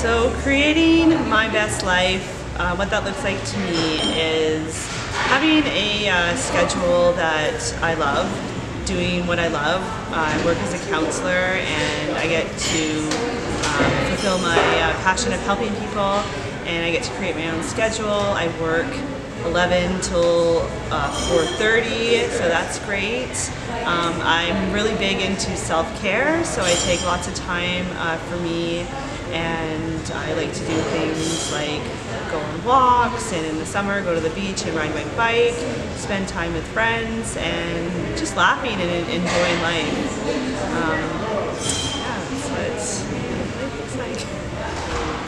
So, creating my best life, uh, what that looks like to me is having a uh, schedule that I love, doing what I love. I work as a counselor and I get to um, fulfill my uh, passion of helping people, and I get to create my own schedule. I work 11 till uh, 4.30 so that's great. Um, i'm really big into self-care so i take lots of time uh, for me and i like to do things like go on walks and in the summer go to the beach and ride my bike spend time with friends and just laughing and enjoying life. Um,